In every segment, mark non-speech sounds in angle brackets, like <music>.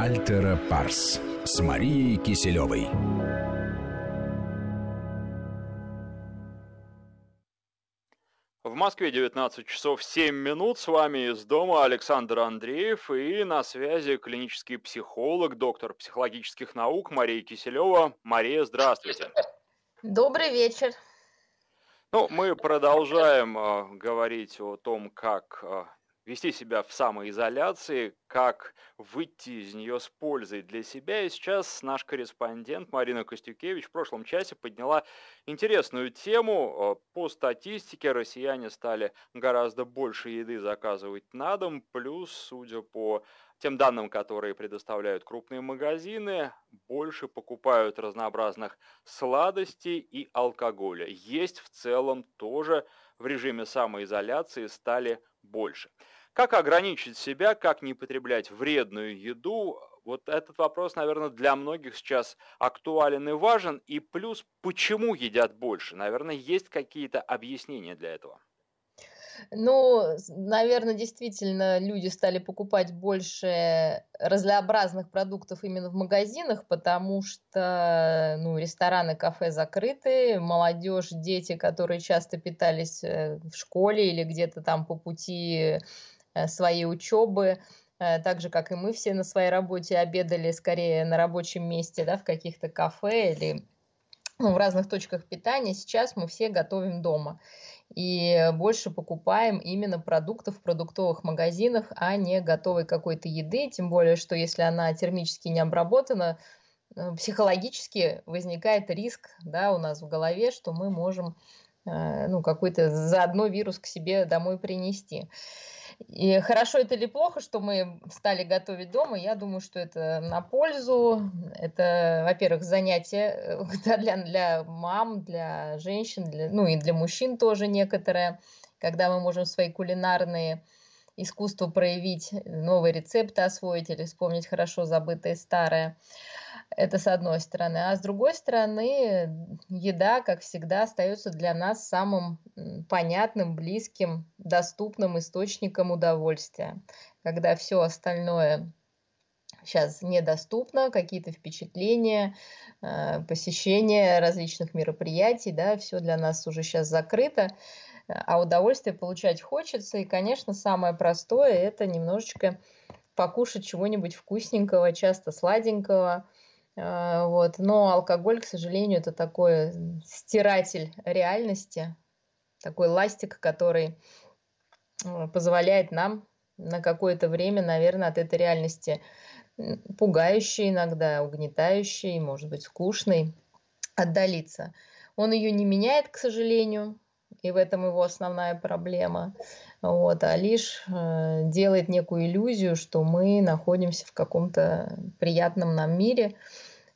Альтера Парс с Марией Киселевой. В Москве 19 часов 7 минут. С вами из дома Александр Андреев и на связи клинический психолог, доктор психологических наук Мария Киселева. Мария, здравствуйте. Добрый вечер. Ну, мы продолжаем э, говорить о том, как э, вести себя в самоизоляции, как выйти из нее с пользой для себя. И сейчас наш корреспондент Марина Костюкевич в прошлом часе подняла интересную тему. По статистике россияне стали гораздо больше еды заказывать на дом, плюс, судя по тем данным, которые предоставляют крупные магазины, больше покупают разнообразных сладостей и алкоголя. Есть в целом тоже в режиме самоизоляции стали больше. Как ограничить себя, как не потреблять вредную еду? Вот этот вопрос, наверное, для многих сейчас актуален и важен. И плюс, почему едят больше? Наверное, есть какие-то объяснения для этого. Ну, наверное, действительно люди стали покупать больше разнообразных продуктов именно в магазинах, потому что ну, рестораны, кафе закрыты, молодежь, дети, которые часто питались э, в школе или где-то там по пути своей учебы, э, так же, как и мы все на своей работе обедали скорее на рабочем месте, да, в каких-то кафе или ну, в разных точках питания. Сейчас мы все готовим дома и больше покупаем именно продуктов в продуктовых магазинах, а не готовой какой-то еды, тем более, что если она термически не обработана, э, психологически возникает риск да, у нас в голове, что мы можем ну, какой-то заодно вирус к себе домой принести. И хорошо это или плохо, что мы стали готовить дома, я думаю, что это на пользу. Это, во-первых, занятие <laughs> да, для, для мам, для женщин, для, ну и для мужчин тоже некоторые, когда мы можем свои кулинарные искусства проявить, новые рецепты освоить или вспомнить хорошо забытые старые. Это с одной стороны. А с другой стороны, еда, как всегда, остается для нас самым понятным, близким, доступным источником удовольствия. Когда все остальное сейчас недоступно, какие-то впечатления, э, посещение различных мероприятий, да, все для нас уже сейчас закрыто, а удовольствие получать хочется. И, конечно, самое простое – это немножечко покушать чего-нибудь вкусненького, часто сладенького, вот. Но алкоголь, к сожалению, это такой стиратель реальности, такой ластик, который а, позволяет нам на какое-то время, наверное, от этой реальности пугающей иногда, угнетающей, может быть, скучной, отдалиться. Он ее не меняет, к сожалению, и в этом его основная проблема, вот, а лишь э, делает некую иллюзию, что мы находимся в каком-то приятном нам мире,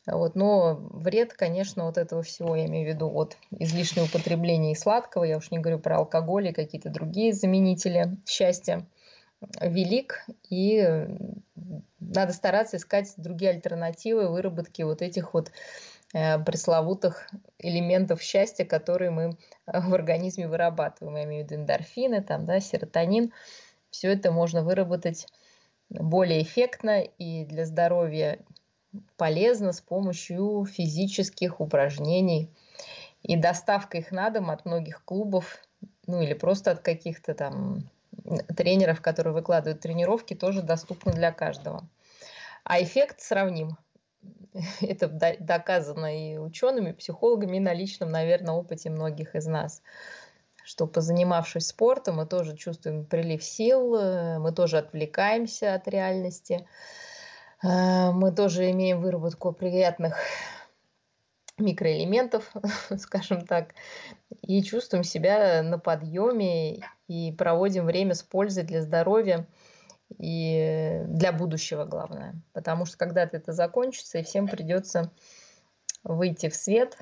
вот, но вред, конечно, вот этого всего, я имею в виду вот излишнее употребление и сладкого, я уж не говорю про алкоголь и какие-то другие заменители счастья, велик, и надо стараться искать другие альтернативы выработки вот этих вот э, пресловутых элементов счастья, которые мы в организме вырабатываем. Я имею в виду эндорфины, там, да, серотонин. Все это можно выработать более эффектно и для здоровья полезно с помощью физических упражнений. И доставка их на дом от многих клубов, ну или просто от каких-то там тренеров, которые выкладывают тренировки, тоже доступна для каждого. А эффект сравним. <laughs> Это доказано и учеными, и психологами, и на личном, наверное, опыте многих из нас что позанимавшись спортом, мы тоже чувствуем прилив сил, э, мы тоже отвлекаемся от реальности. Э, мы тоже имеем выработку приятных микроэлементов, <laughs> скажем так, и чувствуем себя на подъеме и проводим время с пользой для здоровья и для будущего, главное. Потому что когда-то это закончится, и всем придется выйти в свет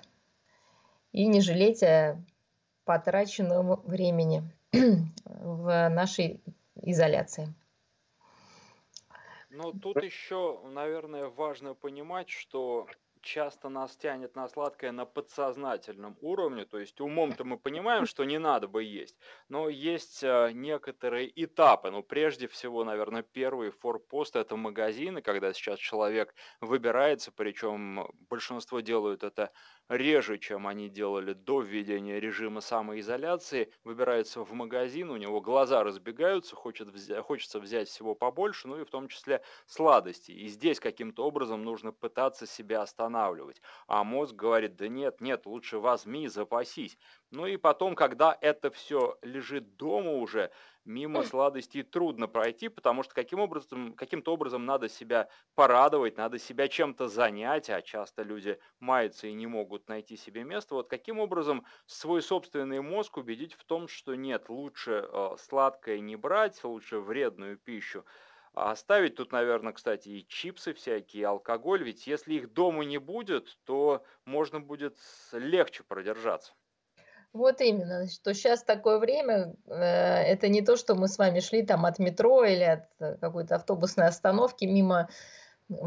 и не жалеть о потраченном времени <clears throat> в нашей изоляции. Ну, тут еще, наверное, важно понимать, что часто нас тянет на сладкое на подсознательном уровне, то есть умом-то мы понимаем, что не надо бы есть, но есть э, некоторые этапы. Ну, прежде всего, наверное, первый форпост – это магазины, когда сейчас человек выбирается, причем большинство делают это реже, чем они делали до введения режима самоизоляции, выбирается в магазин, у него глаза разбегаются, хочет взять, хочется взять всего побольше, ну и в том числе сладости. И здесь каким-то образом нужно пытаться себя останавливать. А мозг говорит, да нет, нет, лучше возьми, запасись. Ну и потом, когда это все лежит дома уже, мимо сладостей трудно пройти, потому что каким образом, каким-то образом надо себя порадовать, надо себя чем-то занять, а часто люди маются и не могут найти себе место. Вот каким образом свой собственный мозг убедить в том, что нет, лучше э, сладкое не брать, лучше вредную пищу, а оставить тут, наверное, кстати, и чипсы всякие, и алкоголь, ведь если их дома не будет, то можно будет легче продержаться. Вот именно, что сейчас такое время, э, это не то, что мы с вами шли там от метро или от э, какой-то автобусной остановки мимо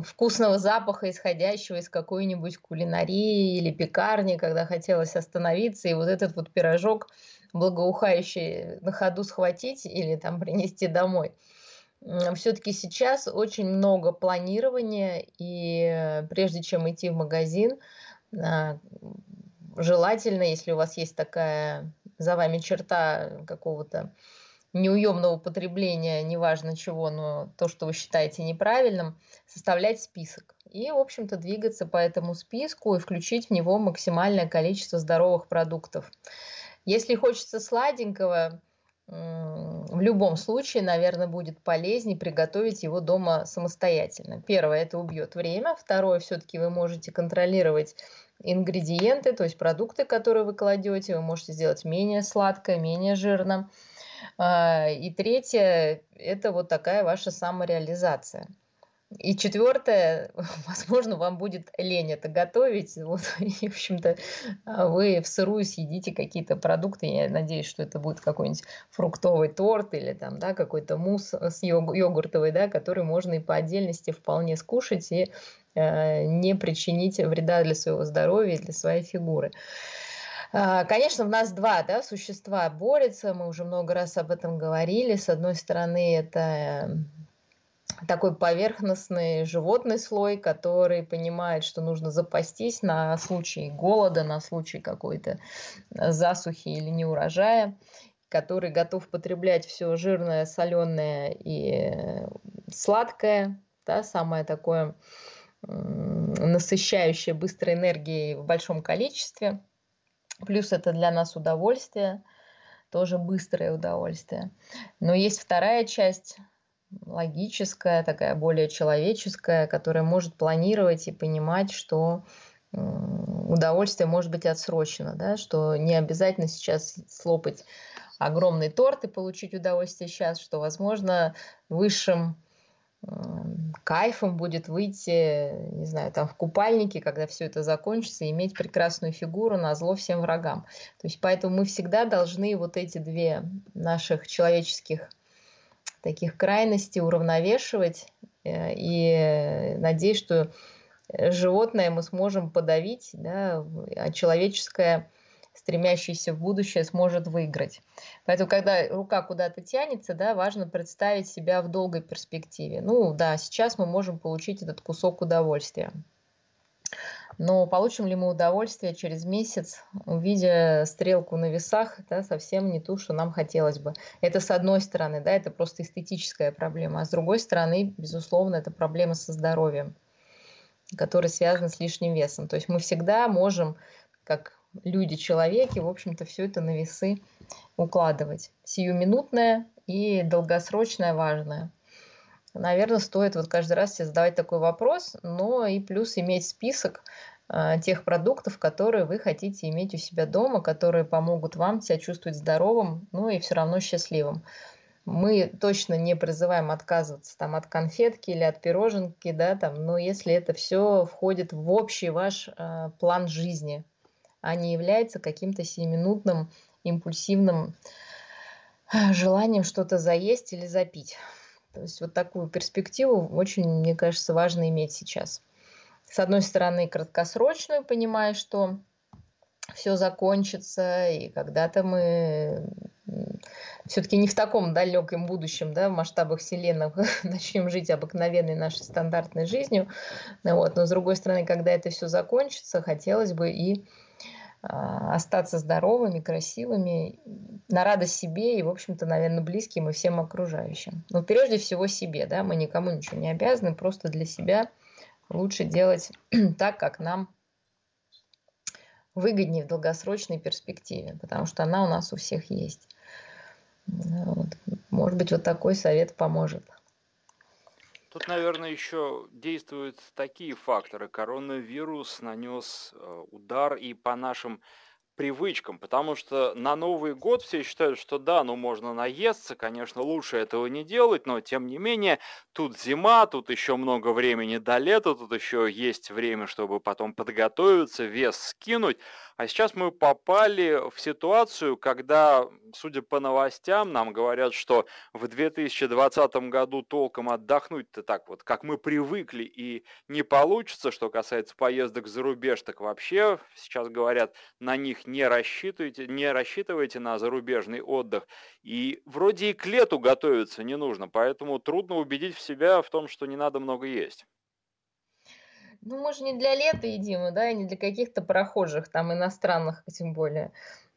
вкусного запаха, исходящего из какой-нибудь кулинарии или пекарни, когда хотелось остановиться, и вот этот вот пирожок благоухающий на ходу схватить или там <laughs> принести домой. Все-таки сейчас очень много планирования, и э, прежде чем идти в магазин, а, желательно, если у вас есть такая за вами черта какого-то неуемного потребления, неважно чего, но то, что вы считаете неправильным, составлять список. И, в общем-то, двигаться по этому списку и включить в него максимальное количество здоровых продуктов. Если хочется сладенького, в любом случае, наверное, будет полезнее приготовить его дома самостоятельно. Первое, это убьет время. Второе, все-таки вы можете контролировать ингредиенты, то есть продукты, которые вы кладете, вы можете сделать менее сладко, менее жирно. А, и третье, это вот такая ваша самореализация. И четвертое, <laughs> возможно, вам будет лень это готовить. Вот, <laughs> и, в общем-то, вы в сырую съедите какие-то продукты. Я надеюсь, что это будет какой-нибудь фруктовый торт или там, да, какой-то мусс с йогуртовой, да, который можно и по отдельности вполне скушать и э, не причинить вреда для своего здоровья и для своей фигуры. А, конечно, в нас два да, существа борются, мы уже много раз об этом говорили. С одной стороны, это такой поверхностный животный слой, который понимает, что нужно запастись на случай голода, на случай какой-то засухи или неурожая, который готов потреблять все жирное, соленое и сладкое, да, самое такое насыщающее быстрой энергией в большом количестве. Плюс это для нас удовольствие, тоже быстрое удовольствие. Но есть вторая часть логическая, такая более человеческая, которая может планировать и понимать, что удовольствие может быть отсрочено, да, что не обязательно сейчас слопать огромный торт и получить удовольствие сейчас, что, возможно, высшим кайфом будет выйти, не знаю, там в купальнике, когда все это закончится, и иметь прекрасную фигуру на зло всем врагам. То есть поэтому мы всегда должны вот эти две наших человеческих таких крайностей уравновешивать. Э, и надеюсь, что животное мы сможем подавить, да, а человеческое, стремящееся в будущее, сможет выиграть. Поэтому, когда рука куда-то тянется, да, важно представить себя в долгой перспективе. Ну да, сейчас мы можем получить этот кусок удовольствия. Но получим ли мы удовольствие через месяц, увидя стрелку на весах, да, совсем не ту, что нам хотелось бы. Это с одной стороны, да, это просто эстетическая проблема, а с другой стороны, безусловно, это проблема со здоровьем, которая связана с лишним весом. То есть мы всегда можем, как люди-человеки, в общем-то, все это на весы укладывать. Сиюминутное и долгосрочное важное – наверное, стоит вот каждый раз себе задавать такой вопрос, но и плюс иметь список э, тех продуктов, которые вы хотите иметь у себя дома, которые помогут вам себя чувствовать здоровым, ну и все равно счастливым. Мы точно не призываем отказываться там, от конфетки или от пироженки, да, там, но если это все входит в общий ваш э, план жизни, а не является каким-то сиюминутным импульсивным э, желанием что-то заесть или запить. То есть вот такую перспективу очень, мне кажется, важно иметь сейчас. с одной стороны, краткосрочную, понимая, что все закончится, и когда-то мы все-таки не в таком далеком будущем, да, в масштабах Вселенной <laughs> начнем жить обыкновенной нашей стандартной жизнью. Вот. Но с другой стороны, когда это все закончится, хотелось бы и остаться здоровыми, красивыми, на радость себе и, в общем-то, наверное, близким и всем окружающим. Но прежде всего себе, да, мы никому ничего не обязаны, просто для себя лучше делать <clears throat> так, как нам выгоднее в долгосрочной перспективе, потому что она у нас у всех есть. Вот. Может быть, вот такой совет поможет. Тут, наверное, еще действуют такие факторы. Коронавирус нанес э, удар и по нашим привычкам, потому что на Новый год все считают, что да, ну можно наесться, конечно, лучше этого не делать, но тем не менее, тут зима, тут еще много времени до лета, тут еще есть время, чтобы потом подготовиться, вес скинуть, а сейчас мы попали в ситуацию, когда, судя по новостям, нам говорят, что в 2020 году толком отдохнуть-то так вот, как мы привыкли, и не получится, что касается поездок за рубеж, так вообще сейчас говорят, на них не рассчитывайте, не рассчитывайте на зарубежный отдых. И вроде и к лету готовиться не нужно, поэтому трудно убедить в себя в том, что не надо много есть. Ну, мы же не для лета едим, да, и не для каких-то прохожих, там, иностранных, тем более,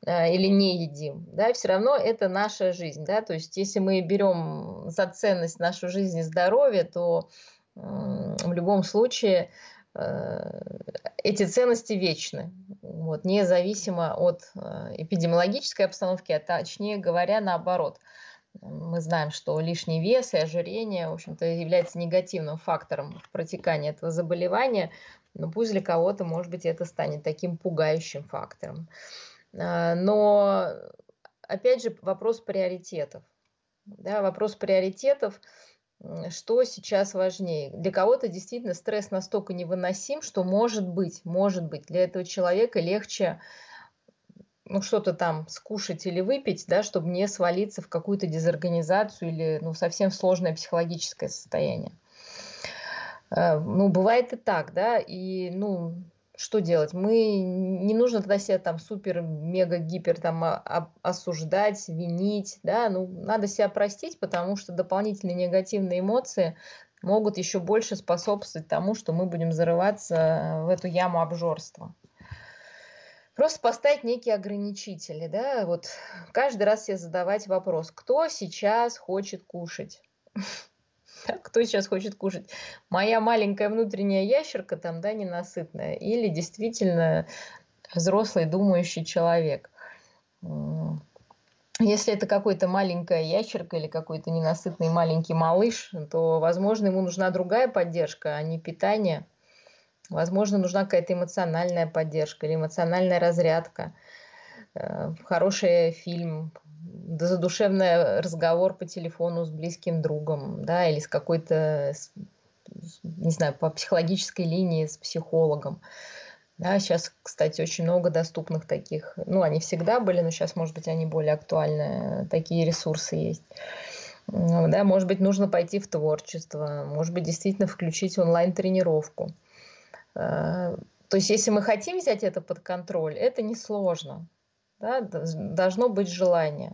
а, или не едим, да, все равно это наша жизнь, да, то есть если мы берем за ценность нашу жизнь и здоровье, то в любом случае э, эти ценности вечны, вот, независимо от э, эпидемиологической обстановки, а точнее говоря, наоборот – мы знаем, что лишний вес и ожирение, в общем-то, является негативным фактором протекания этого заболевания, но пусть для кого-то, может быть, это станет таким пугающим фактором. А, но, опять же, вопрос приоритетов. Да, вопрос приоритетов, что сейчас важнее. Для кого-то действительно стресс настолько невыносим, что может быть, может быть, для этого человека легче ну, что-то там скушать или выпить, да, чтобы не свалиться в какую-то дезорганизацию или ну, совсем сложное психологическое состояние. Э, ну, бывает и так, да, и, ну, что делать? Мы, не нужно тогда себя там супер, мега, гипер там осуждать, винить, да, ну, надо себя простить, потому что дополнительные негативные эмоции могут еще больше способствовать тому, что мы будем зарываться в эту яму обжорства. Просто поставить некие ограничители, да, вот каждый раз себе задавать вопрос, кто сейчас хочет кушать? <laughs> Кто сейчас хочет кушать? Моя маленькая внутренняя ящерка там, да, ненасытная, или действительно взрослый думающий человек? Если это какой-то маленькая ящерка или какой-то ненасытный маленький малыш, то, возможно, ему нужна другая поддержка, а не питание – Возможно, нужна какая-то эмоциональная поддержка или эмоциональная разрядка, хороший фильм, задушевный разговор по телефону с близким другом, да, или с какой-то, не знаю, по психологической линии с психологом. Да, сейчас, кстати, очень много доступных таких, ну, они всегда были, но сейчас, может быть, они более актуальны, такие ресурсы есть. Да, может быть, нужно пойти в творчество, может быть, действительно включить онлайн-тренировку. Э, то есть, если мы хотим взять это под контроль, это несложно. Да? Должно быть желание.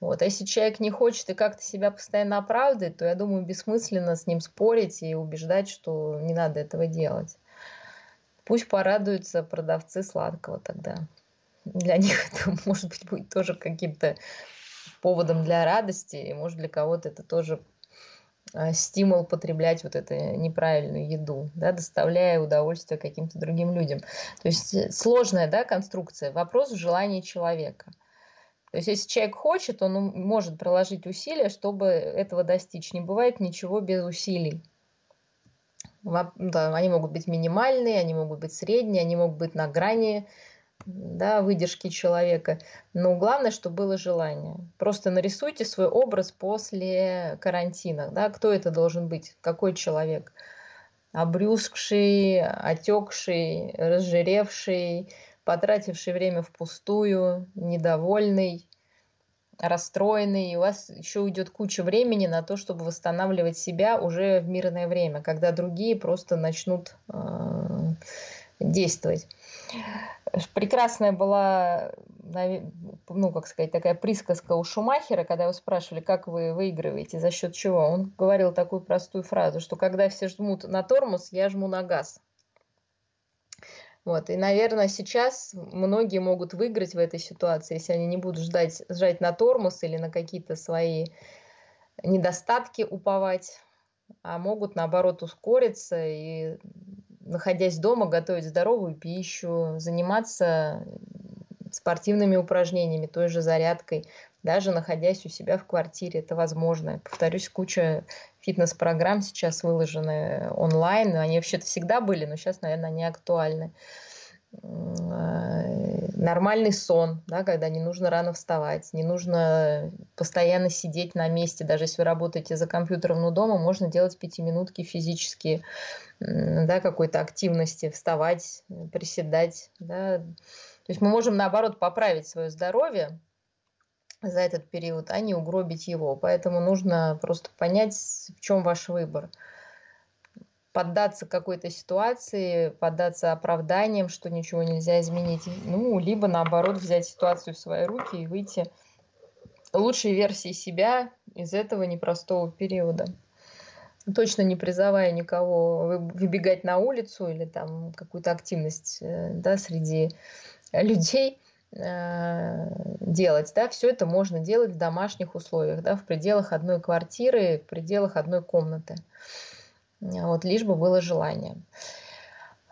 Вот. А если человек не хочет и как-то себя постоянно оправдывает, то я думаю, бессмысленно с ним спорить и убеждать, что не надо этого делать. Пусть порадуются продавцы сладкого тогда. Для них <laughs> это, может быть, будет тоже каким-то поводом для радости, и, может, для кого-то это тоже стимул потреблять вот эту неправильную еду, да, доставляя удовольствие каким-то другим людям. То есть э, сложная да, конструкция, вопрос в желании человека. То есть если человек хочет, он может приложить усилия, чтобы этого достичь. Не бывает ничего без усилий. Они могут быть минимальные, они могут быть средние, они могут быть на грани да, выдержки человека. Но главное, чтобы было желание. Просто нарисуйте свой образ после карантина. Да, кто это должен быть, какой человек. Обрюзгший, отекший, разжиревший, потративший время впустую, недовольный, расстроены, и у вас еще уйдет куча времени на то, чтобы восстанавливать себя уже в мирное время, когда другие просто начнут э, действовать. Прекрасная была, ну, как сказать, такая присказка у Шумахера, когда его спрашивали, как вы выигрываете, за счет чего. Он говорил такую простую фразу, что когда все жмут на тормоз, я жму на газ. Вот. И, наверное, сейчас многие могут выиграть в этой ситуации, если они не будут ждать, жать на тормоз или на какие-то свои недостатки уповать, а могут, наоборот, ускориться и находясь дома, готовить здоровую пищу, заниматься спортивными упражнениями, той же зарядкой, даже находясь у себя в квартире, это возможно. Повторюсь, куча фитнес-программ сейчас выложены онлайн, они вообще-то всегда были, но сейчас, наверное, они актуальны. Нормальный сон, да, когда не нужно рано вставать, не нужно постоянно сидеть на месте, даже если вы работаете за компьютером, но дома можно делать пятиминутки физические, да, какой-то активности, вставать, приседать, да. То есть мы можем, наоборот, поправить свое здоровье за этот период, а не угробить его. Поэтому нужно просто понять, в чем ваш выбор – поддаться какой-то ситуации, поддаться оправданиям, что ничего нельзя изменить, ну, либо наоборот взять ситуацию в свои руки и выйти лучшей версии себя из этого непростого периода. Точно не призывая никого выбегать на улицу или там какую-то активность э, да, среди людей э, делать, да, все это можно делать в домашних условиях, да, в пределах одной квартиры, в пределах одной комнаты вот, лишь бы было желание.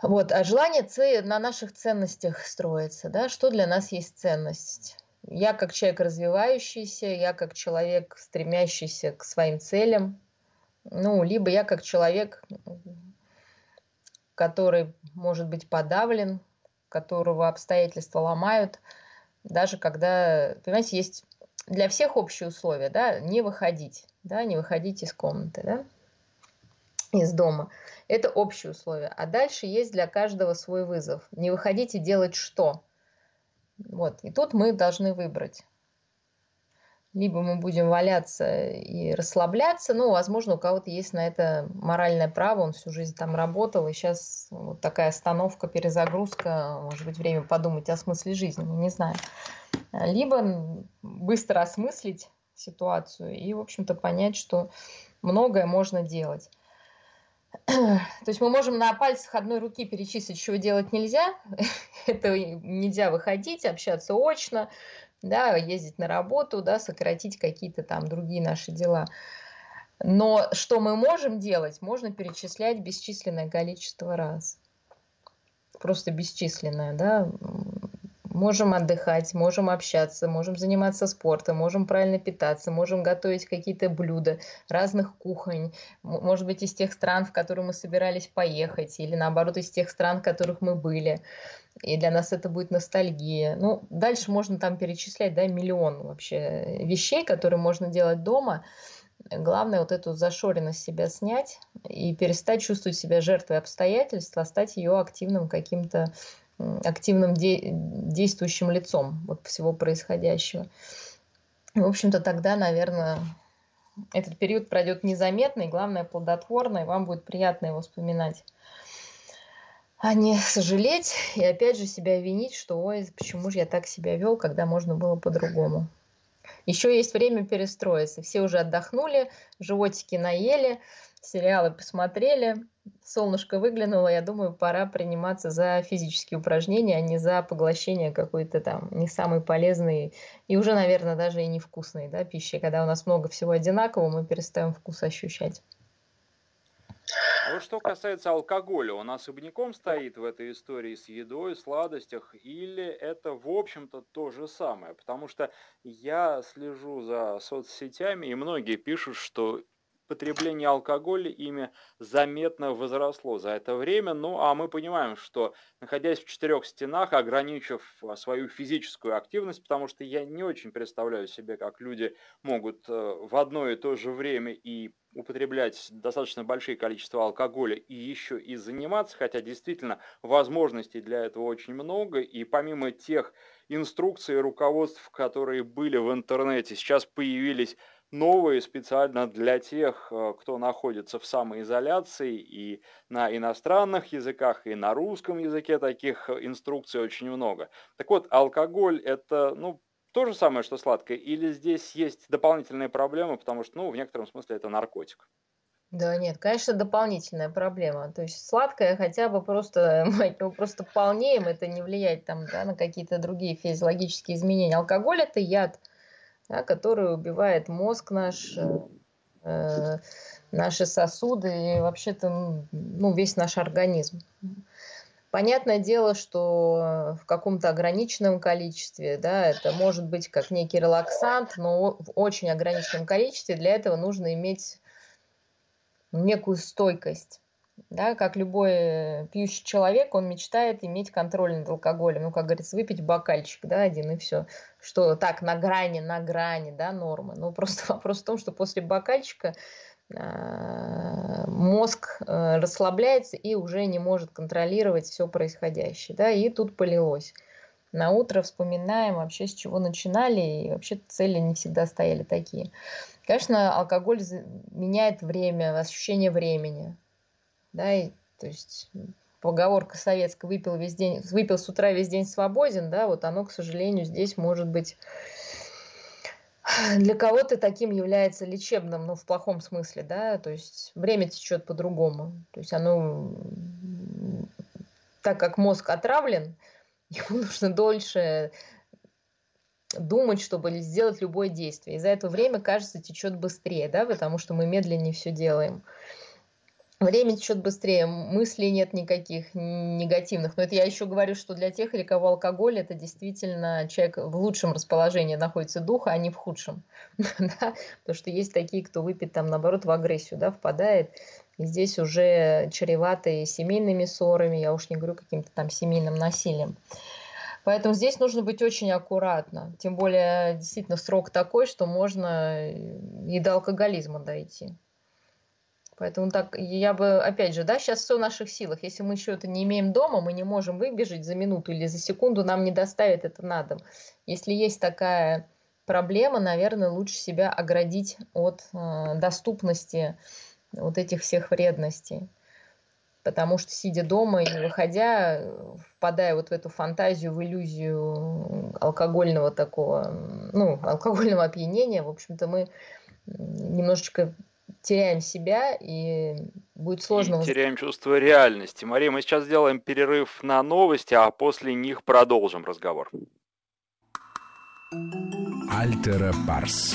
Вот, а желание на наших ценностях строится, да, что для нас есть ценность. Я как человек развивающийся, я как человек, стремящийся к своим целям, ну, либо я как человек, который может быть подавлен, которого обстоятельства ломают, даже когда, понимаете, есть для всех общие условия, да, не выходить, да, не выходить из комнаты, да из дома. Это общие условия. А дальше есть для каждого свой вызов. Не выходите делать что. Вот. И тут мы должны выбрать. Либо мы будем валяться и расслабляться, ну, возможно, у кого-то есть на это моральное право, он всю жизнь там работал, и сейчас вот такая остановка, перезагрузка, может быть, время подумать о смысле жизни, не знаем. Либо быстро осмыслить ситуацию и, в общем-то, понять, что многое можно делать. <clears throat> То есть мы можем на пальцах одной руки перечислить, чего делать нельзя. <laughs> Это нельзя выходить, общаться очно, да, ездить на работу, да, сократить какие-то там другие наши дела. Но что мы можем делать, можно перечислять бесчисленное количество раз. Просто бесчисленное, да можем отдыхать, можем общаться, можем заниматься спортом, можем правильно питаться, можем готовить какие-то блюда разных кухонь, может быть, из тех стран, в которые мы собирались поехать, или наоборот, из тех стран, в которых мы были. И для нас это будет ностальгия. Ну, дальше можно там перечислять, да, миллион вообще вещей, которые можно делать дома. Главное вот эту зашоренность себя снять и перестать чувствовать себя жертвой обстоятельств, а стать ее активным каким-то активным де- действующим лицом вот всего происходящего. В общем-то, тогда, наверное, этот период пройдет незаметно и, главное, плодотворно, и вам будет приятно его вспоминать. А не сожалеть и опять же себя винить, что ой, почему же я так себя вел, когда можно было по-другому. Еще есть время перестроиться. Все уже отдохнули, животики наели, сериалы посмотрели, солнышко выглянуло, я думаю, пора приниматься за физические упражнения, а не за поглощение какой-то там не самой полезной и уже, наверное, даже и невкусной да, пищи. Когда у нас много всего одинакового, мы перестаем вкус ощущать. А вот что касается алкоголя, он особняком стоит в этой истории с едой, сладостях, или это, в общем-то, то же самое? Потому что я слежу за соцсетями, и многие пишут, что потребление алкоголя ими заметно возросло за это время. Ну, а мы понимаем, что находясь в четырех стенах, ограничив а, свою физическую активность, потому что я не очень представляю себе, как люди могут э, в одно и то же время и употреблять достаточно большие количества алкоголя и еще и заниматься, хотя действительно возможностей для этого очень много, и помимо тех инструкций и руководств, которые были в интернете, сейчас появились новые специально для тех, э, кто находится в самоизоляции и на иностранных языках, и на русском языке таких э, инструкций очень много. Так вот, алкоголь это, ну, то же самое, что сладкое, или здесь есть дополнительные проблемы, потому что, ну, в некотором смысле это наркотик? Да нет, конечно, дополнительная проблема. То есть сладкое хотя бы просто мы от него просто полнеем, это не влияет там, да, на какие-то другие физиологические изменения. Алкоголь это яд да, который убивает мозг наш, э, э, наши сосуды и вообще-то ну, весь наш организм. Понятное дело, что в каком-то ограниченном количестве, да, это может быть как некий релаксант, но в очень ограниченном количестве для этого нужно иметь некую стойкость да, как любой пьющий человек, он мечтает иметь контроль над алкоголем. Ну, как говорится, выпить бокальчик, да, один и все. Что так, на грани, на грани, да, нормы. Но просто <laughs> вопрос в том, что после бокальчика а, мозг э, расслабляется и уже не может контролировать все происходящее, да, и тут полилось. На утро вспоминаем вообще, с чего начинали, и вообще цели не всегда стояли такие. Конечно, алкоголь меняет время, ощущение времени да, и, то есть поговорка советская «выпил, весь день, выпил с утра весь день свободен», да, вот оно, к сожалению, здесь может быть для кого-то таким является лечебным, но ну, в плохом смысле, да, то есть время течет по-другому, то есть оно, так как мозг отравлен, <laughs> ему нужно дольше думать, чтобы сделать любое действие. И за это время, кажется, течет быстрее, да, потому что мы медленнее все делаем. Время течет быстрее, мыслей нет никаких негативных. Но это я еще говорю, что для тех, или кого алкоголь, это действительно человек в лучшем расположении находится духа, а не в худшем. <laughs> Потому что есть такие, кто выпит там, наоборот, в агрессию да, впадает. И здесь уже чревато и семейными ссорами, я уж не говорю каким-то там семейным насилием. Поэтому здесь нужно быть очень аккуратно. Тем более, действительно, срок такой, что можно и до алкоголизма дойти. Поэтому так, я бы, опять же, да, сейчас все в наших силах. Если мы еще это не имеем дома, мы не можем выбежать за минуту или за секунду, нам не доставят это на дом. Если есть такая проблема, наверное, лучше себя оградить от э, доступности вот этих всех вредностей. Потому что, сидя дома и выходя, впадая вот в эту фантазию, в иллюзию алкогольного такого, ну, алкогольного опьянения, в общем-то, мы немножечко теряем себя, и будет сложно... И теряем чувство реальности. Мария, мы сейчас сделаем перерыв на новости, а после них продолжим разговор. Альтера Парс.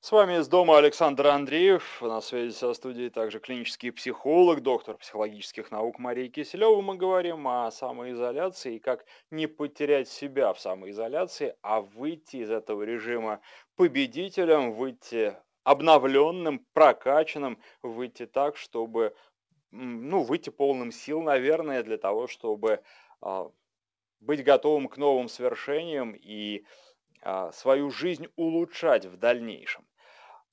С вами из дома Александр Андреев. На связи со студией также клинический психолог, доктор психологических наук Мария Киселева. Мы говорим о самоизоляции и как не потерять себя в самоизоляции, а выйти из этого режима победителем, выйти обновленным, прокачанным, выйти так, чтобы, ну, выйти полным сил, наверное, для того, чтобы а, быть готовым к новым свершениям и а, свою жизнь улучшать в дальнейшем.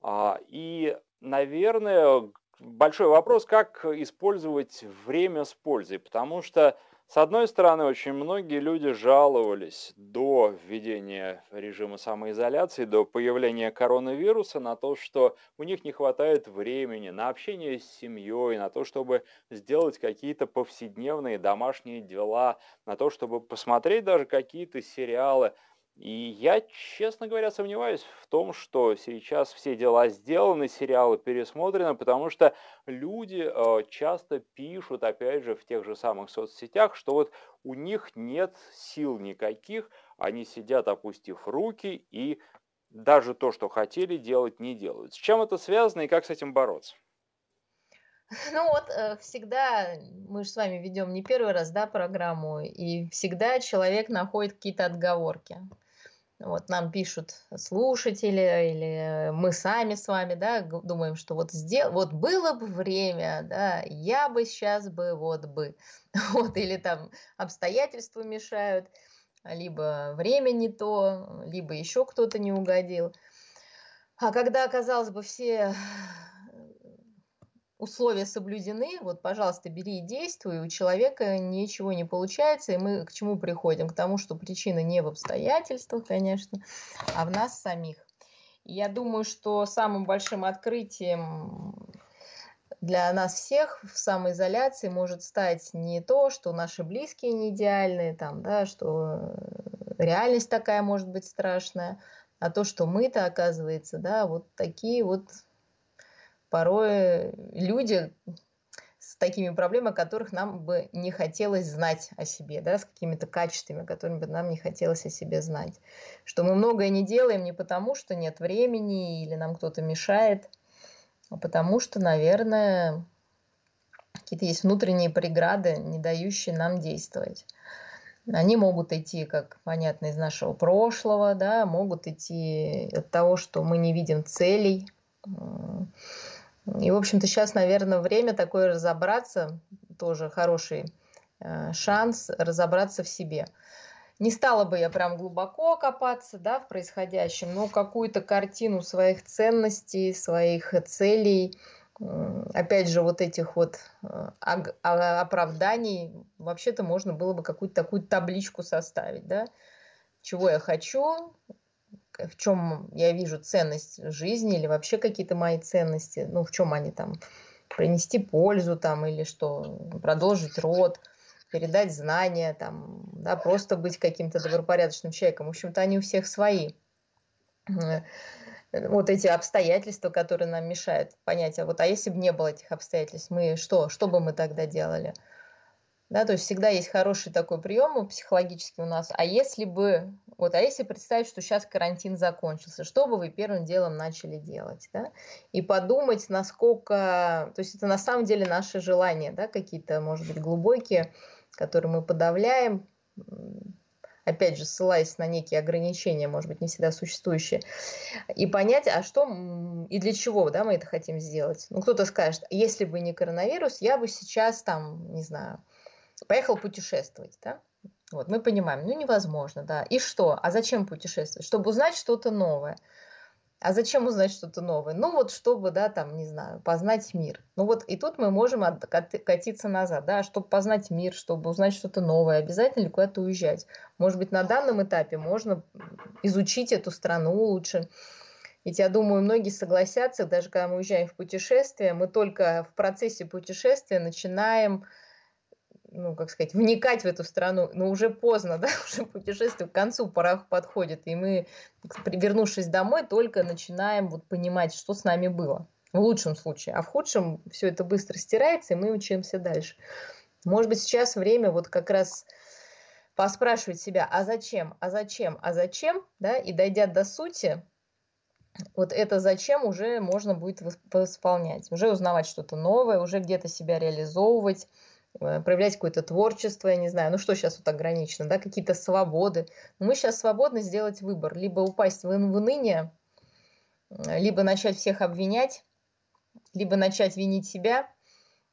А, и, наверное, большой вопрос, как использовать время с пользой, потому что, с одной стороны, очень многие люди жаловались до введения режима самоизоляции, до появления коронавируса на то, что у них не хватает времени на общение с семьей, на то, чтобы сделать какие-то повседневные домашние дела, на то, чтобы посмотреть даже какие-то сериалы – и я, честно говоря, сомневаюсь в том, что сейчас все дела сделаны, сериалы пересмотрены, потому что люди э, часто пишут, опять же, в тех же самых соцсетях, что вот у них нет сил никаких, они сидят, опустив руки, и даже то, что хотели делать, не делают. С чем это связано и как с этим бороться? <laughs> Ну вот, э, всегда, мы же с вами ведем не первый раз, да, программу, и всегда человек находит какие-то отговорки. Вот нам пишут слушатели или мы сами с вами, да, думаем, что вот сдел, вот было бы время, да, я бы сейчас бы, вот бы, <laughs> вот или там обстоятельства мешают, либо время не то, либо еще кто-то не угодил. А когда, казалось бы, все условия соблюдены, вот, пожалуйста, бери и действуй, у человека ничего не получается, и мы к чему приходим? К тому, что причина не в обстоятельствах, конечно, а в нас самих. Я думаю, что самым большим открытием для нас всех в самоизоляции может стать не то, что наши близкие не идеальные, там, да, что реальность такая может быть страшная, а то, что мы-то, оказывается, да, вот такие вот порой люди с такими проблемами, о которых нам бы не хотелось знать о себе, да, с какими-то качествами, которыми бы нам не хотелось о себе знать. Что мы многое не делаем не потому, что нет времени или нам кто-то мешает, а потому что, наверное, какие-то есть внутренние преграды, не дающие нам действовать. Они могут идти, как понятно, из нашего прошлого, да, могут идти от того, что мы не видим целей, и, в общем-то, сейчас, наверное, время такое разобраться, тоже хороший э, шанс разобраться в себе. Не стала бы я прям глубоко копаться да, в происходящем, но какую-то картину своих ценностей, своих целей, опять же, вот этих вот э, а, оправданий, вообще-то можно было бы какую-то такую табличку составить, да, чего я хочу, в чем я вижу ценность жизни или вообще какие-то мои ценности, ну, в чем они там, принести пользу там или что, продолжить род, передать знания там, да, просто быть каким-то добропорядочным человеком. В общем-то, они у всех свои. Вот эти обстоятельства, которые нам мешают понять, а вот, а если бы не было этих обстоятельств, мы что, что бы мы тогда делали? Да, то есть всегда есть хороший такой прием психологический у нас. А если бы, вот, а если представить, что сейчас карантин закончился, что бы вы первым делом начали делать, да? И подумать, насколько, то есть это на самом деле наши желания, да, какие-то, может быть, глубокие, которые мы подавляем, опять же, ссылаясь на некие ограничения, может быть, не всегда существующие, и понять, а что и для чего да, мы это хотим сделать. Ну, кто-то скажет, если бы не коронавирус, я бы сейчас там, не знаю, поехал путешествовать, да? Вот, мы понимаем, ну невозможно, да. И что? А зачем путешествовать? Чтобы узнать что-то новое. А зачем узнать что-то новое? Ну вот, чтобы, да, там, не знаю, познать мир. Ну вот, и тут мы можем катиться назад, да, чтобы познать мир, чтобы узнать что-то новое, обязательно ли куда-то уезжать? Может быть, на данном этапе можно изучить эту страну лучше. Ведь я думаю, многие согласятся, даже когда мы уезжаем в путешествие, мы только в процессе путешествия начинаем ну, как сказать, вникать в эту страну, но уже поздно, <laughs> да, уже путешествие к концу пора подходит, и мы, вернувшись домой, только начинаем вот понимать, что с нами было. В лучшем случае. А в худшем все это быстро стирается, и мы учимся дальше. Может быть, сейчас время вот как раз поспрашивать себя, а зачем, а зачем, а зачем, да, и дойдя до сути, вот это зачем уже можно будет восполнять, уже узнавать что-то новое, уже где-то себя реализовывать, проявлять какое-то творчество, я не знаю, ну что сейчас вот ограничено, да, какие-то свободы. Но мы сейчас свободны сделать выбор, либо упасть в, в уныние, э, либо начать всех обвинять, либо начать винить себя.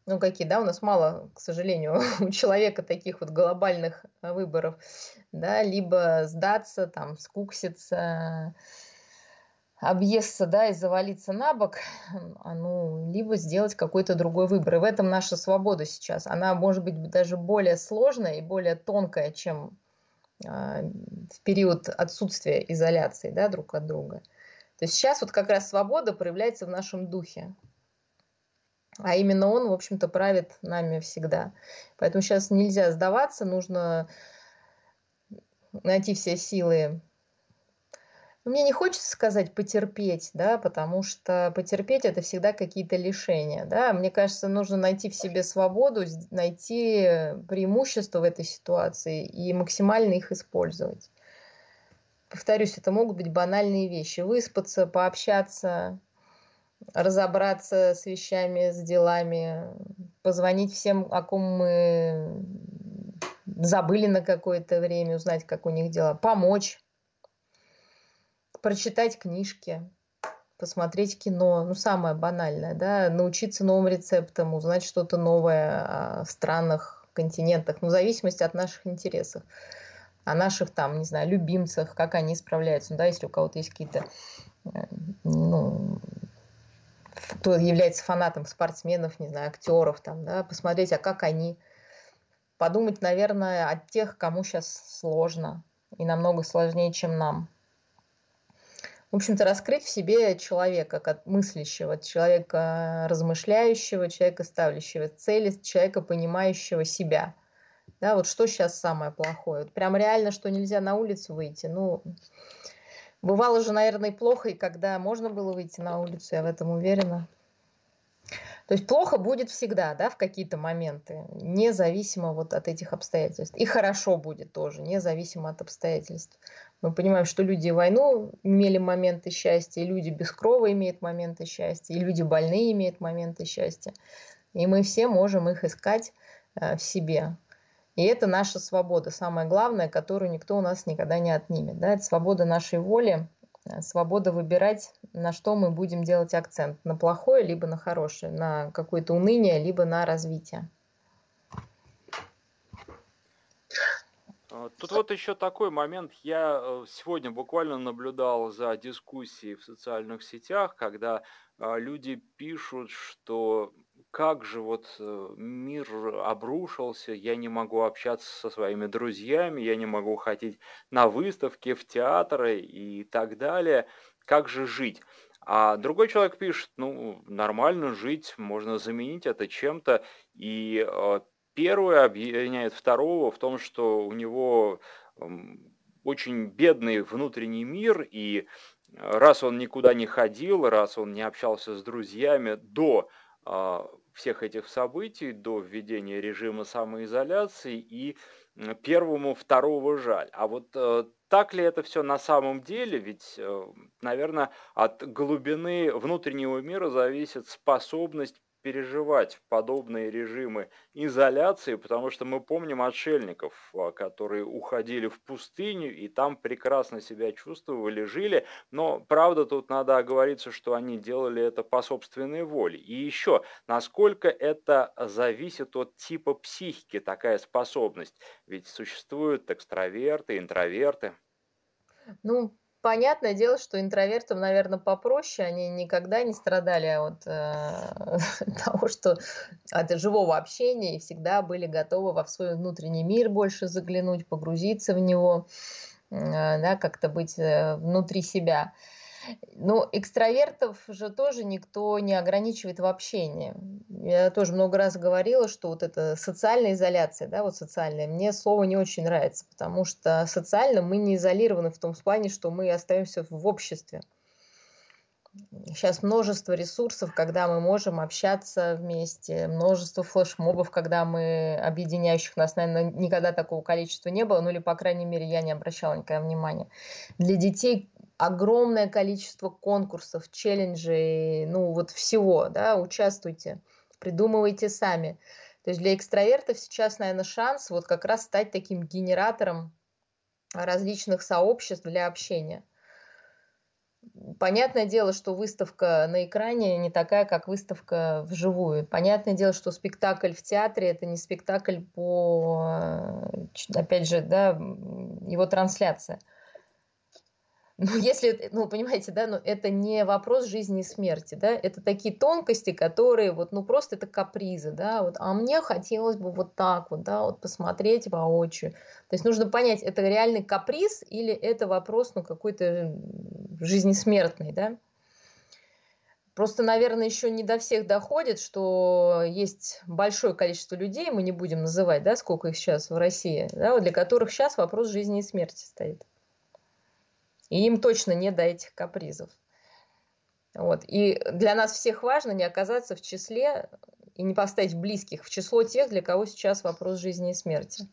Ну, какие, да, у нас мало, к сожалению, <laughs> у человека таких вот глобальных э, выборов, да, либо сдаться, там, скукситься, объесться, да, и завалиться на бок, а, ну, либо сделать какой-то другой выбор. И в этом наша свобода сейчас. Она может быть даже более сложная и более тонкая, чем э, в период отсутствия изоляции, да, друг от друга. То есть сейчас вот как раз свобода проявляется в нашем духе. А именно он, в общем-то, правит нами всегда. Поэтому сейчас нельзя сдаваться, нужно найти все силы мне не хочется сказать потерпеть, да, потому что потерпеть это всегда какие-то лишения, да. Мне кажется, нужно найти в себе свободу, найти преимущества в этой ситуации и максимально их использовать. Повторюсь, это могут быть банальные вещи. Выспаться, пообщаться, разобраться с вещами, с делами, позвонить всем, о ком мы забыли на какое-то время, узнать, как у них дела, помочь прочитать книжки, посмотреть кино, ну, самое банальное, да, научиться новым рецептам, узнать что-то новое о странах, континентах, ну, в зависимости от наших интересов, о наших, там, не знаю, любимцах, как они справляются, ну, да, если у кого-то есть какие-то, э, ну, кто является фанатом спортсменов, не знаю, актеров, там, да, посмотреть, а как они, подумать, наверное, о тех, кому сейчас сложно, и намного сложнее, чем нам в общем-то, раскрыть в себе человека, как мыслящего, человека размышляющего, человека ставлящего цели, человека понимающего себя. Да, вот что сейчас самое плохое? Вот прям реально, что нельзя на улицу выйти. Ну, бывало же, наверное, и плохо, и когда можно было выйти на улицу, я в этом уверена. То есть плохо будет всегда, да, в какие-то моменты, независимо вот от этих обстоятельств. И хорошо будет тоже, независимо от обстоятельств. Мы понимаем, что люди войну имели моменты счастья, и люди без крова имеют моменты счастья, и люди больные имеют моменты счастья. И мы все можем их искать э, в себе. И это наша свобода, самое главное, которую никто у нас никогда не отнимет. Да? Это свобода нашей воли, э, свобода выбирать, на что мы будем делать акцент. На плохое, либо на хорошее, на какое-то уныние, либо на развитие. Тут вот еще такой момент. Я э, сегодня буквально наблюдал за дискуссией в социальных сетях, когда а, люди пишут, что как же вот э, мир обрушился, я не могу общаться со своими друзьями, я не могу ходить на выставки, в театры и так далее. Как же жить? А другой человек пишет, ну, нормально жить, можно заменить это чем-то. И э, Первый обвиняет второго в том, что у него очень бедный внутренний мир, и раз он никуда не ходил, раз он не общался с друзьями до а, всех этих событий, до введения режима самоизоляции, и первому второго жаль. А вот э, так ли это все на самом деле? Ведь, э, наверное, от глубины внутреннего мира зависит способность переживать подобные режимы изоляции, потому что мы помним отшельников, а, которые уходили в пустыню и там прекрасно себя чувствовали, жили, но правда тут надо оговориться, что они делали это по собственной воле. И еще, насколько это зависит от типа психики, такая способность, ведь существуют экстраверты, интроверты. Ну, понятное дело, что интровертам, наверное, попроще, они никогда не страдали от э, <laughs> того, что от живого общения и всегда были готовы во свой внутренний мир больше заглянуть, погрузиться в него, э, да, как-то быть э, внутри себя. Ну, экстравертов же тоже никто не ограничивает в общении. Я тоже много раз говорила, что вот эта социальная изоляция, да, вот социальная, мне слово не очень нравится, потому что социально мы не изолированы в том плане, что мы остаемся в обществе. Сейчас множество ресурсов, когда мы можем общаться вместе, множество флешмобов, когда мы объединяющих нас, наверное, никогда такого количества не было, ну или, по крайней мере, я не обращала никогда внимания. Для детей огромное количество конкурсов, челленджей, ну вот всего, да, участвуйте, придумывайте сами. То есть для экстравертов сейчас, наверное, шанс вот как раз стать таким генератором различных сообществ для общения. Понятное дело, что выставка на экране не такая, как выставка вживую. Понятное дело, что спектакль в театре это не спектакль по, опять же, да, его трансляция. Ну, если, ну, понимаете, да, ну, это не вопрос жизни и смерти, да, это такие тонкости, которые вот, ну, просто это капризы, да, вот, а мне хотелось бы вот так вот, да, вот посмотреть воочию. То есть нужно понять, это реальный каприз или это вопрос, ну, какой-то жизнесмертный, да. Просто, наверное, еще не до всех доходит, что есть большое количество людей, мы не будем называть, да, сколько их сейчас в России, да, для которых сейчас вопрос жизни и смерти стоит. И им точно не до этих капризов. Вот. И для нас всех важно не оказаться в числе и не поставить близких в число тех, для кого сейчас вопрос жизни и смерти.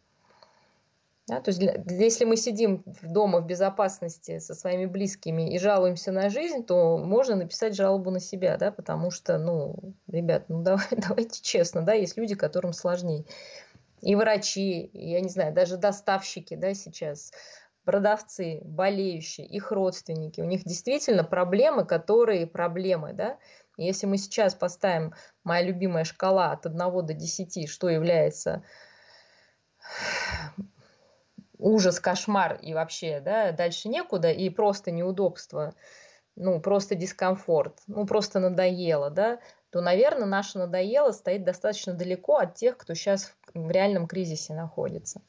Да, то есть для, если мы сидим дома в безопасности со своими близкими и жалуемся на жизнь, то можно написать жалобу на себя, да, потому что, ну, ребят, ну <laughs> давай, давайте честно, да, есть люди, которым сложнее. И врачи, и, я не знаю, даже доставщики, да, сейчас продавцы, болеющие, их родственники, у них действительно проблемы, которые проблемы, да, если мы сейчас поставим моя любимая шкала от 1 до 10, что является <sighs> ужас, кошмар и вообще, да, дальше некуда, и просто неудобство, ну, просто дискомфорт, ну, просто надоело, да, то, наверное, наше надоело стоит достаточно далеко от тех, кто сейчас в реальном кризисе находится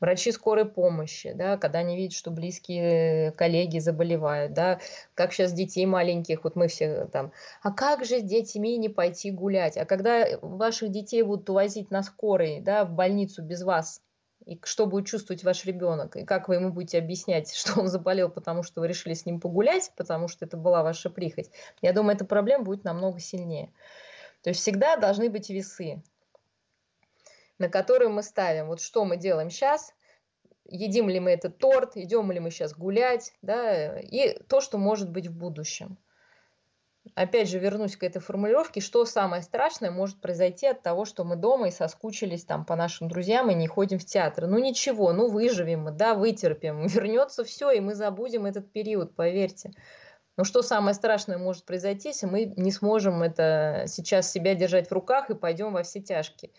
врачи скорой помощи, да, когда они видят, что близкие коллеги заболевают, да, как сейчас детей маленьких, вот мы все там, а как же с детьми не пойти гулять, а когда ваших детей будут увозить на скорой, да, в больницу без вас, и что будет чувствовать ваш ребенок, и как вы ему будете объяснять, <laughs> что он заболел, потому что вы решили с ним погулять, потому что это была ваша прихоть, я думаю, эта проблема будет намного сильнее. То есть всегда должны быть весы на которую мы ставим, вот что мы делаем сейчас, едим ли мы этот торт, идем ли мы сейчас гулять, да, и то, что может быть в будущем. Опять же, вернусь к этой формулировке, что самое страшное может произойти от того, что мы дома и соскучились там по нашим друзьям и не ходим в театр. Ну ничего, ну выживем мы, да, вытерпим, <laughs> вернется все, и мы забудем этот период, поверьте. Но что самое страшное может произойти, если мы не сможем это сейчас себя держать в руках и пойдем во все тяжкие.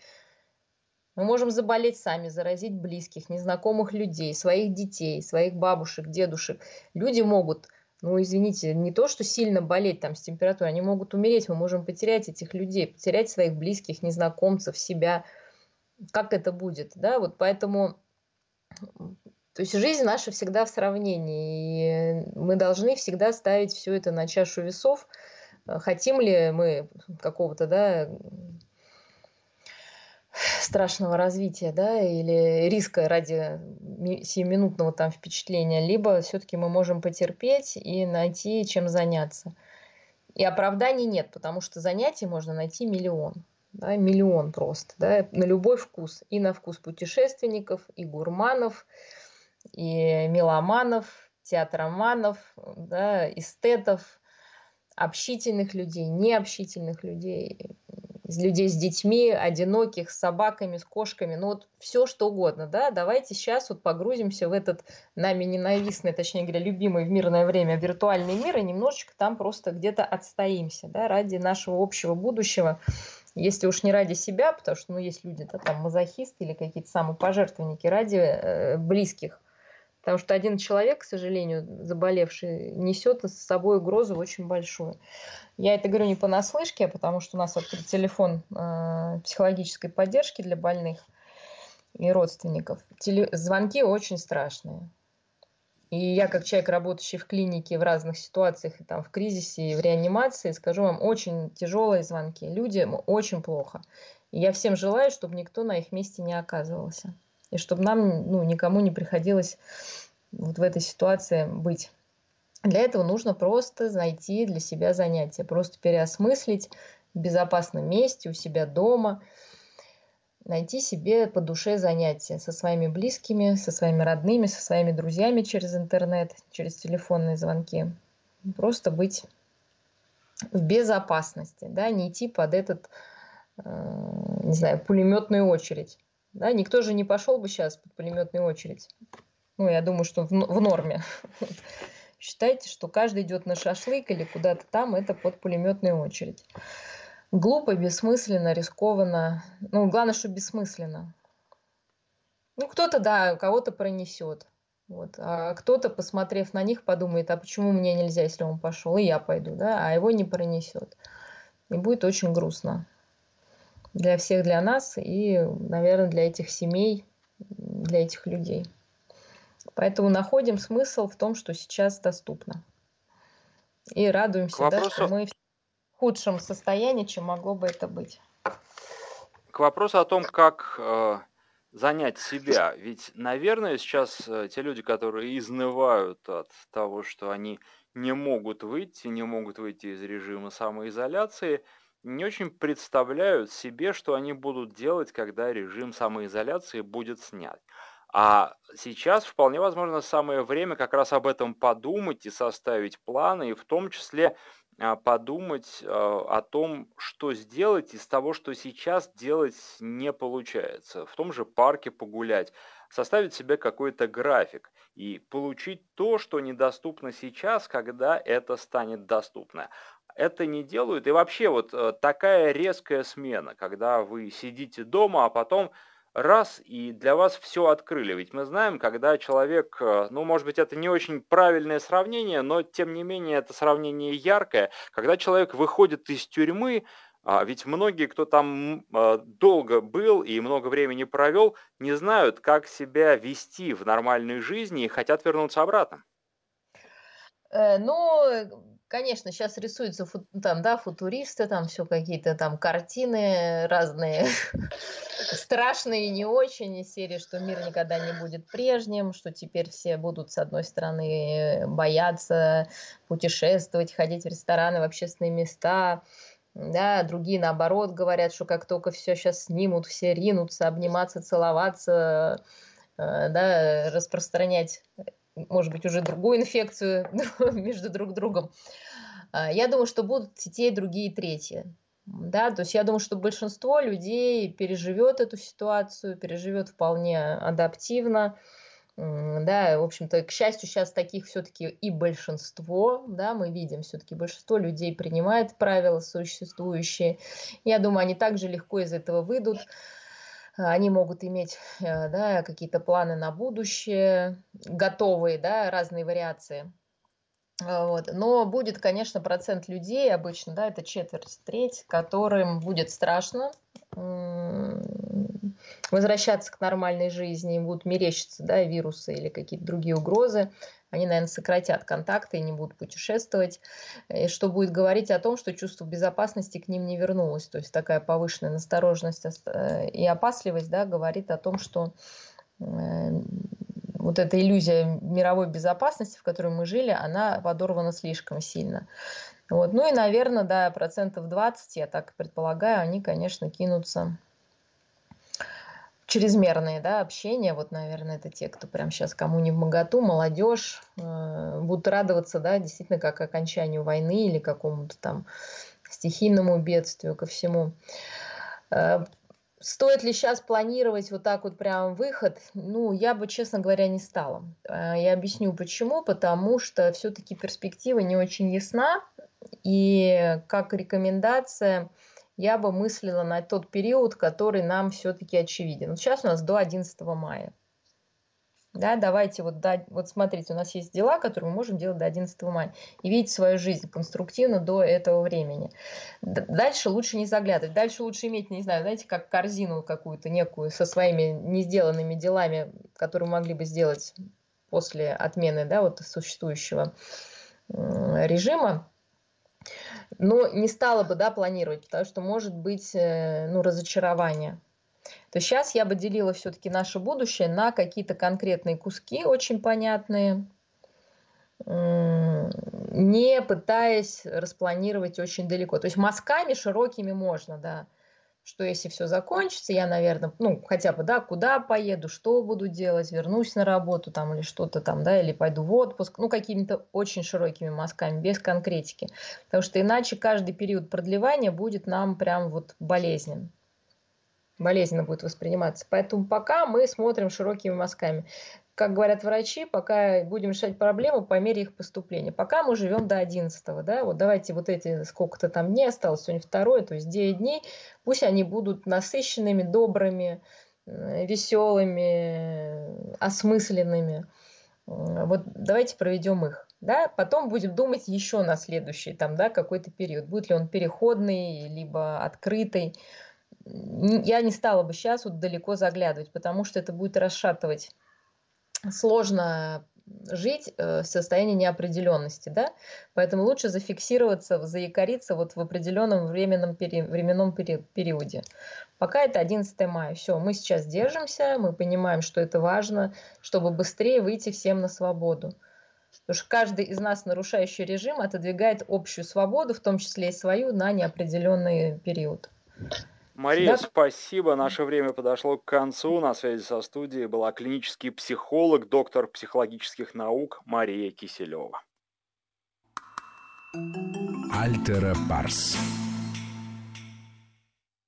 Мы можем заболеть сами, заразить близких, незнакомых людей, своих детей, своих бабушек, дедушек. Люди могут, ну извините, не то, что сильно болеть там с температурой, они могут умереть, мы можем потерять этих людей, потерять своих близких, незнакомцев, себя. Как это будет, да, вот поэтому то есть жизнь наша всегда в сравнении, и мы должны всегда ставить все это на чашу весов. Хотим ли мы какого-то, да, страшного развития, да, или риска ради сиюминутного там впечатления, либо все-таки мы можем потерпеть и найти чем заняться. И оправданий нет, потому что занятий можно найти миллион. Да, миллион просто, да, на любой вкус. И на вкус путешественников, и гурманов, и меломанов, театроманов, да, эстетов, общительных людей, необщительных людей, людей с детьми, одиноких, с собаками, с кошками, ну вот все что угодно, да, давайте сейчас вот погрузимся в этот нами ненавистный, точнее говоря, любимый в мирное время виртуальный мир и немножечко там просто где-то отстоимся, да, ради нашего общего будущего, если уж не ради себя, потому что, ну, есть люди, да, там, мазохисты или какие-то самопожертвовники, ради э, близких, Потому что один человек, к сожалению, заболевший, несет с собой угрозу очень большую. Я это говорю не понаслышке, а потому что у нас открыт телефон э, психологической поддержки для больных и родственников. Теле... Звонки очень страшные. И я, как человек, работающий в клинике в разных ситуациях, и там в кризисе, и в реанимации, скажу вам, очень тяжелые звонки. Людям очень плохо. И я всем желаю, чтобы никто на их месте не оказывался и чтобы нам ну, никому не приходилось вот в этой ситуации быть. Для этого нужно просто найти для себя занятие, просто переосмыслить в безопасном месте, у себя дома, найти себе по душе занятия со своими близкими, со своими родными, со своими друзьями через интернет, через телефонные звонки. Просто быть в безопасности, да, не идти под этот, э, не знаю, пулеметную очередь. Да, никто же не пошел бы сейчас под пулеметную очередь. Ну, я думаю, что в, в норме. <laughs> Считайте, что каждый идет на шашлык или куда-то там, это под пулеметную очередь. Глупо, бессмысленно, рискованно. Ну, главное, что бессмысленно. Ну, кто-то, да, кого-то пронесет. Вот. А кто-то, посмотрев на них, подумает, а почему мне нельзя, если он пошел, и я пойду, да, а его не пронесет. И будет очень грустно для всех, для нас и, наверное, для этих семей, для этих людей. Поэтому находим смысл в том, что сейчас доступно. И радуемся, вопросу... да, что мы в худшем состоянии, чем могло бы это быть. К вопросу о том, как э, занять себя. Ведь, наверное, сейчас э, те люди, которые изнывают от того, что они не могут выйти, не могут выйти из режима самоизоляции – не очень представляют себе, что они будут делать, когда режим самоизоляции будет снят. А сейчас вполне возможно самое время как раз об этом подумать и составить планы, и в том числе а, подумать а, о том, что сделать из того, что сейчас делать не получается. В том же парке погулять, составить себе какой-то график и получить то, что недоступно сейчас, когда это станет доступно. Это не делают. И вообще вот э, такая резкая смена, когда вы сидите дома, а потом раз и для вас все открыли. Ведь мы знаем, когда человек, э, ну, может быть, это не очень правильное сравнение, но тем не менее это сравнение яркое. Когда человек выходит из тюрьмы, а ведь многие, кто там э, долго был и много времени провел, не знают, как себя вести в нормальной жизни и хотят вернуться обратно. Ну, Конечно, сейчас рисуются там, да, футуристы, там все какие-то там картины разные, <laughs> страшные не очень, из серии, что мир никогда не будет прежним, что теперь все будут, с одной стороны, бояться путешествовать, ходить в рестораны, в общественные места, да, другие наоборот говорят, что как только все сейчас снимут, все ринутся обниматься, целоваться, э, да, распространять может быть, уже другую инфекцию <laughs> между друг другом. А, я думаю, что будут те, другие, третьи. Да, то есть я думаю, что большинство людей переживет эту ситуацию, переживет вполне адаптивно. Да, в общем-то, к счастью, сейчас таких все-таки и большинство, да, мы видим, все-таки большинство людей принимает правила существующие. Я думаю, они также легко из этого выйдут. Они могут иметь э, да, какие-то планы на будущее, готовые, да, разные вариации. А, вот. Но будет, конечно, процент людей, обычно, да, это четверть, треть, которым будет страшно возвращаться к нормальной жизни, будут мерещиться да, вирусы или какие-то другие угрозы они, наверное, сократят контакты и не будут путешествовать, что будет говорить о том, что чувство безопасности к ним не вернулось. То есть такая повышенная настороженность э, и опасливость да, говорит о том, что э, вот эта иллюзия мировой безопасности, в которой мы жили, она подорвана слишком сильно. Вот. Ну и, наверное, да, процентов 20, я так предполагаю, они, конечно, кинутся чрезмерные да, общения, вот, наверное, это те, кто прямо сейчас кому не в моготу, молодежь, э, будут радоваться, да, действительно, как окончанию войны или какому-то там стихийному бедствию, ко всему. Э, стоит ли сейчас планировать вот так вот прям выход? Ну, я бы, честно говоря, не стала. Э, я объясню почему. Потому что все-таки перспектива не очень ясна. И как рекомендация, я бы мыслила на тот период, который нам все-таки очевиден. Сейчас у нас до 11 мая. Да, давайте вот, да, вот смотрите, у нас есть дела, которые мы можем делать до 11 мая. И видеть свою жизнь конструктивно до этого времени. Дальше лучше не заглядывать. Дальше лучше иметь, не знаю, знаете, как корзину какую-то некую со своими не сделанными делами, которые могли бы сделать после отмены да, вот существующего режима но не стала бы да, планировать, потому что может быть э, ну, разочарование. То сейчас я бы делила все-таки наше будущее на какие-то конкретные куски, очень понятные, не пытаясь распланировать очень далеко. То есть мазками широкими можно, да что если все закончится, я, наверное, ну, хотя бы, да, куда поеду, что буду делать, вернусь на работу там или что-то там, да, или пойду в отпуск, ну, какими-то очень широкими мазками, без конкретики. Потому что иначе каждый период продлевания будет нам прям вот болезнен болезненно будет восприниматься. Поэтому пока мы смотрим широкими мазками как говорят врачи, пока будем решать проблемы по мере их поступления. Пока мы живем до 11 да, вот давайте вот эти сколько-то там дней осталось, сегодня второе, то есть 9 дней, пусть они будут насыщенными, добрыми, э, веселыми, осмысленными. Вот давайте проведем их. Да? Потом будем думать еще на следующий там, да, какой-то период. Будет ли он переходный, либо открытый. Я не стала бы сейчас вот далеко заглядывать, потому что это будет расшатывать сложно жить э, в состоянии неопределенности, да, поэтому лучше зафиксироваться, заякориться вот в определенном временном пери, временном пери, периоде. Пока это 11 мая, все, мы сейчас держимся, мы понимаем, что это важно, чтобы быстрее выйти всем на свободу. Потому что каждый из нас, нарушающий режим, отодвигает общую свободу, в том числе и свою, на неопределенный период. Мария, да? спасибо. Наше время подошло к концу. На связи со студией была клинический психолог, доктор психологических наук Мария Киселева. Альтера Парс.